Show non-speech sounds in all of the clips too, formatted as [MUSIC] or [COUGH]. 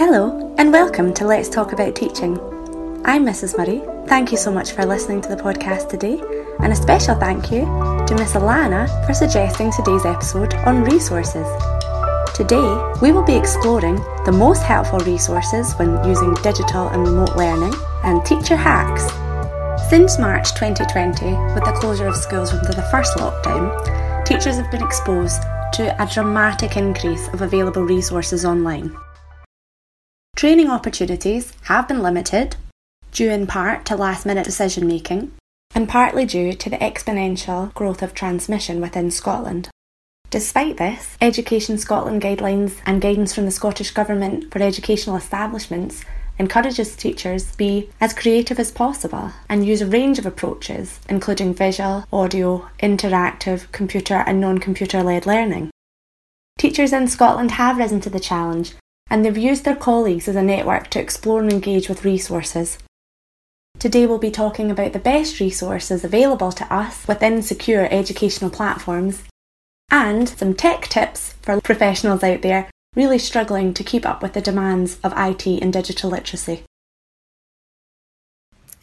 Hello, and welcome to Let's Talk About Teaching. I'm Mrs. Murray. Thank you so much for listening to the podcast today, and a special thank you to Miss Alana for suggesting today's episode on resources. Today, we will be exploring the most helpful resources when using digital and remote learning and teacher hacks. Since March 2020, with the closure of schools under the first lockdown, teachers have been exposed to a dramatic increase of available resources online. Training opportunities have been limited, due in part to last minute decision making, and partly due to the exponential growth of transmission within Scotland. Despite this, Education Scotland guidelines and guidance from the Scottish Government for educational establishments encourages teachers to be as creative as possible and use a range of approaches, including visual, audio, interactive, computer, and non computer led learning. Teachers in Scotland have risen to the challenge and they've used their colleagues as a network to explore and engage with resources. Today we'll be talking about the best resources available to us within secure educational platforms and some tech tips for professionals out there really struggling to keep up with the demands of IT and digital literacy.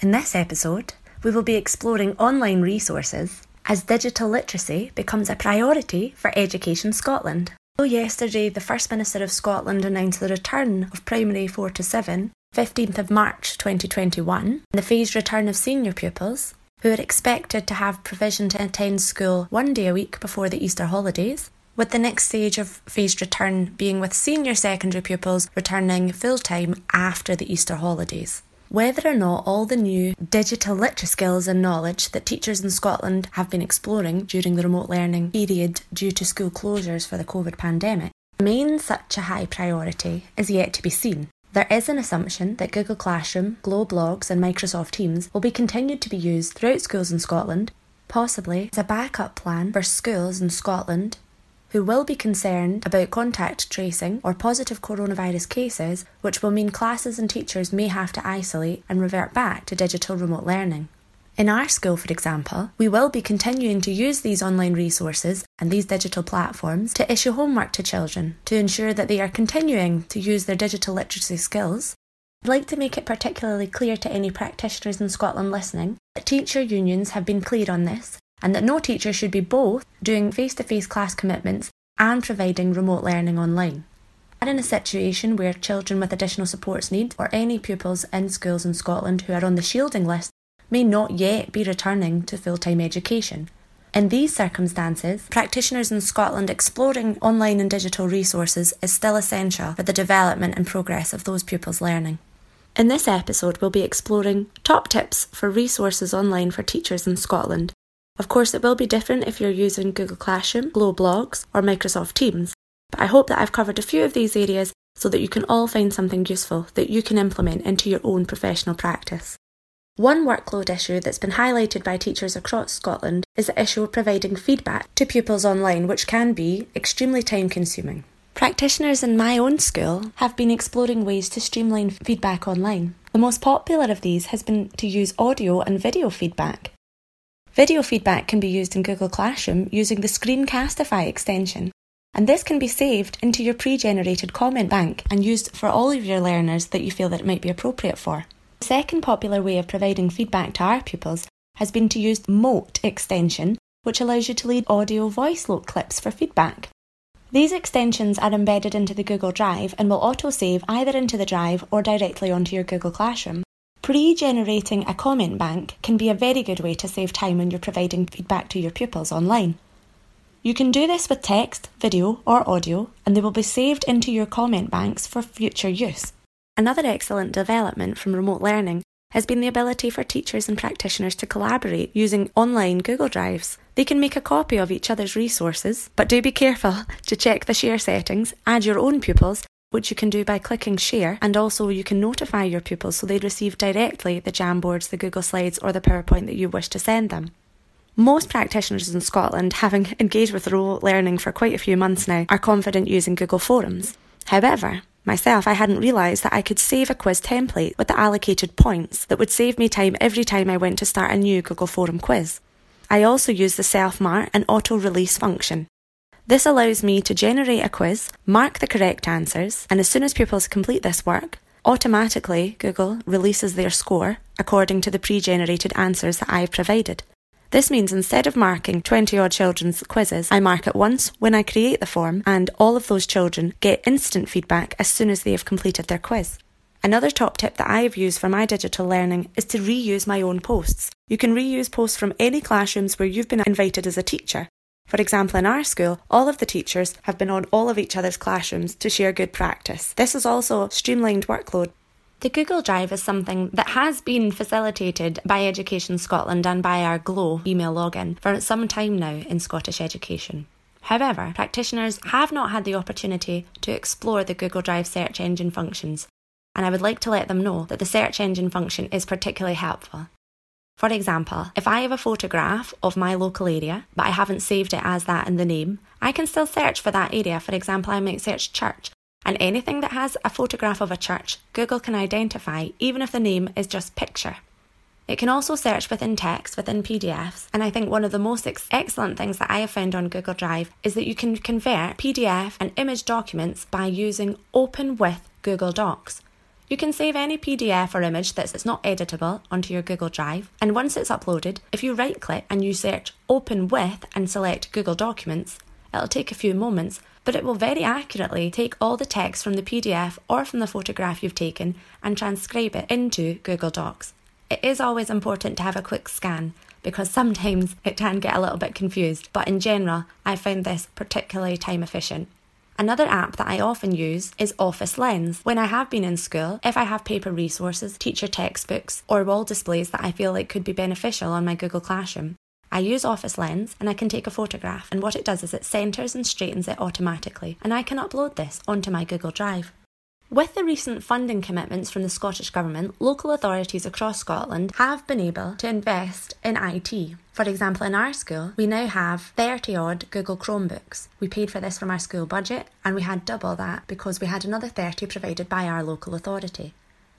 In this episode, we will be exploring online resources as digital literacy becomes a priority for Education Scotland. So yesterday, the First Minister of Scotland announced the return of primary 4 to 7, 15th of March 2021, and the phased return of senior pupils, who are expected to have provision to attend school one day a week before the Easter holidays, with the next stage of phased return being with senior secondary pupils returning full time after the Easter holidays. Whether or not all the new digital literacy skills and knowledge that teachers in Scotland have been exploring during the remote learning period due to school closures for the COVID pandemic remain such a high priority is yet to be seen. There is an assumption that Google Classroom, Glow Blogs, and Microsoft Teams will be continued to be used throughout schools in Scotland, possibly as a backup plan for schools in Scotland who will be concerned about contact tracing or positive coronavirus cases, which will mean classes and teachers may have to isolate and revert back to digital remote learning. In our school, for example, we will be continuing to use these online resources and these digital platforms to issue homework to children to ensure that they are continuing to use their digital literacy skills. I'd like to make it particularly clear to any practitioners in Scotland listening that teacher unions have been clear on this and that no teacher should be both doing face to face class commitments and providing remote learning online. And in a situation where children with additional supports need, or any pupils in schools in Scotland who are on the shielding list may not yet be returning to full time education. In these circumstances, practitioners in Scotland exploring online and digital resources is still essential for the development and progress of those pupils' learning. In this episode, we'll be exploring top tips for resources online for teachers in Scotland of course, it will be different if you're using Google Classroom, Glow Blogs, or Microsoft Teams, but I hope that I've covered a few of these areas so that you can all find something useful that you can implement into your own professional practice. One workload issue that's been highlighted by teachers across Scotland is the issue of providing feedback to pupils online, which can be extremely time consuming. Practitioners in my own school have been exploring ways to streamline feedback online. The most popular of these has been to use audio and video feedback. Video feedback can be used in Google Classroom using the Screencastify extension, and this can be saved into your pre-generated comment bank and used for all of your learners that you feel that it might be appropriate for. The second popular way of providing feedback to our pupils has been to use Mote extension, which allows you to lead audio voice note clips for feedback. These extensions are embedded into the Google Drive and will auto-save either into the Drive or directly onto your Google Classroom. Pre-generating a comment bank can be a very good way to save time when you're providing feedback to your pupils online. You can do this with text, video, or audio, and they will be saved into your comment banks for future use. Another excellent development from remote learning has been the ability for teachers and practitioners to collaborate using online Google Drives. They can make a copy of each other's resources, but do be careful to check the share settings, add your own pupils, which you can do by clicking share, and also you can notify your pupils so they receive directly the Jamboards, the Google Slides, or the PowerPoint that you wish to send them. Most practitioners in Scotland, having [LAUGHS] engaged with remote learning for quite a few months now, are confident using Google Forms. However, myself, I hadn't realised that I could save a quiz template with the allocated points that would save me time every time I went to start a new Google Form quiz. I also use the self mark and auto release function. This allows me to generate a quiz, mark the correct answers, and as soon as pupils complete this work, automatically Google releases their score according to the pre generated answers that I've provided. This means instead of marking 20 odd children's quizzes, I mark it once when I create the form, and all of those children get instant feedback as soon as they have completed their quiz. Another top tip that I've used for my digital learning is to reuse my own posts. You can reuse posts from any classrooms where you've been invited as a teacher. For example, in our school, all of the teachers have been on all of each other's classrooms to share good practice. This has also streamlined workload. The Google Drive is something that has been facilitated by Education Scotland and by our Glow email login for some time now in Scottish education. However, practitioners have not had the opportunity to explore the Google Drive search engine functions, and I would like to let them know that the search engine function is particularly helpful. For example, if I have a photograph of my local area, but I haven't saved it as that in the name, I can still search for that area. For example, I might search church, and anything that has a photograph of a church, Google can identify even if the name is just picture. It can also search within text, within PDFs, and I think one of the most ex- excellent things that I have found on Google Drive is that you can convert PDF and image documents by using Open with Google Docs. You can save any PDF or image that's not editable onto your Google Drive, and once it's uploaded, if you right click and you search Open with and select Google Documents, it'll take a few moments, but it will very accurately take all the text from the PDF or from the photograph you've taken and transcribe it into Google Docs. It is always important to have a quick scan because sometimes it can get a little bit confused, but in general, I found this particularly time efficient. Another app that I often use is Office Lens. When I have been in school, if I have paper resources, teacher textbooks, or wall displays that I feel like could be beneficial on my Google Classroom, I use Office Lens and I can take a photograph, and what it does is it centres and straightens it automatically, and I can upload this onto my Google Drive. With the recent funding commitments from the Scottish Government, local authorities across Scotland have been able to invest in IT. For example, in our school, we now have 30 odd Google Chromebooks. We paid for this from our school budget and we had double that because we had another 30 provided by our local authority.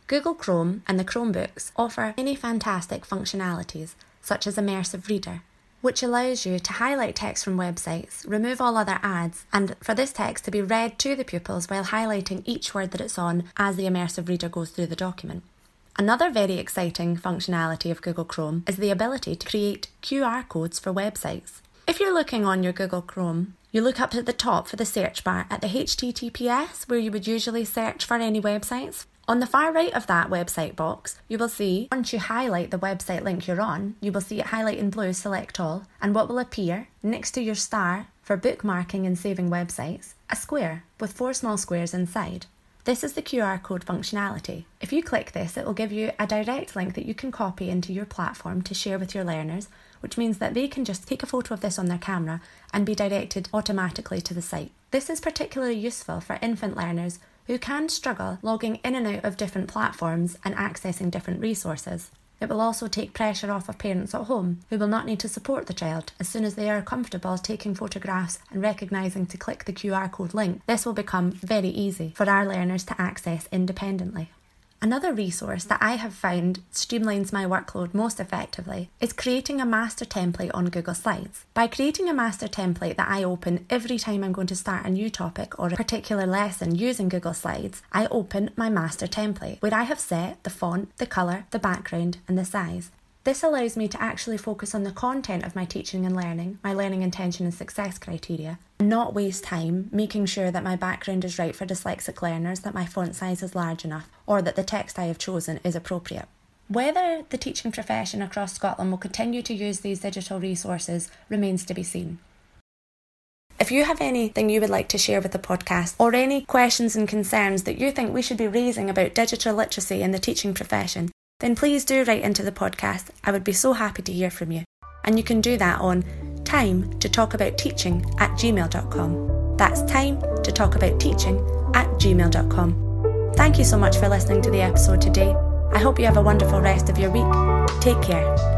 Google Chrome and the Chromebooks offer many fantastic functionalities, such as Immersive Reader, which allows you to highlight text from websites, remove all other ads, and for this text to be read to the pupils while highlighting each word that it's on as the immersive reader goes through the document. Another very exciting functionality of Google Chrome is the ability to create QR codes for websites. If you're looking on your Google Chrome, you look up at the top for the search bar at the HTTPS where you would usually search for any websites. On the far right of that website box, you will see once you highlight the website link you're on, you will see it highlight in blue select all, and what will appear next to your star for bookmarking and saving websites, a square with four small squares inside. This is the QR code functionality. If you click this, it will give you a direct link that you can copy into your platform to share with your learners, which means that they can just take a photo of this on their camera and be directed automatically to the site. This is particularly useful for infant learners who can struggle logging in and out of different platforms and accessing different resources. It will also take pressure off of parents at home who will not need to support the child as soon as they are comfortable taking photographs and recognising to click the QR code link. This will become very easy for our learners to access independently. Another resource that I have found streamlines my workload most effectively is creating a master template on Google Slides. By creating a master template that I open every time I'm going to start a new topic or a particular lesson using Google Slides, I open my master template where I have set the font, the colour, the background, and the size. This allows me to actually focus on the content of my teaching and learning, my learning intention and success criteria, and not waste time making sure that my background is right for dyslexic learners, that my font size is large enough, or that the text I have chosen is appropriate. Whether the teaching profession across Scotland will continue to use these digital resources remains to be seen. If you have anything you would like to share with the podcast or any questions and concerns that you think we should be raising about digital literacy in the teaching profession, then please do write into the podcast. I would be so happy to hear from you. And you can do that on time to talk about teaching at gmail.com. That's time to talk about teaching at gmail.com. Thank you so much for listening to the episode today. I hope you have a wonderful rest of your week. Take care.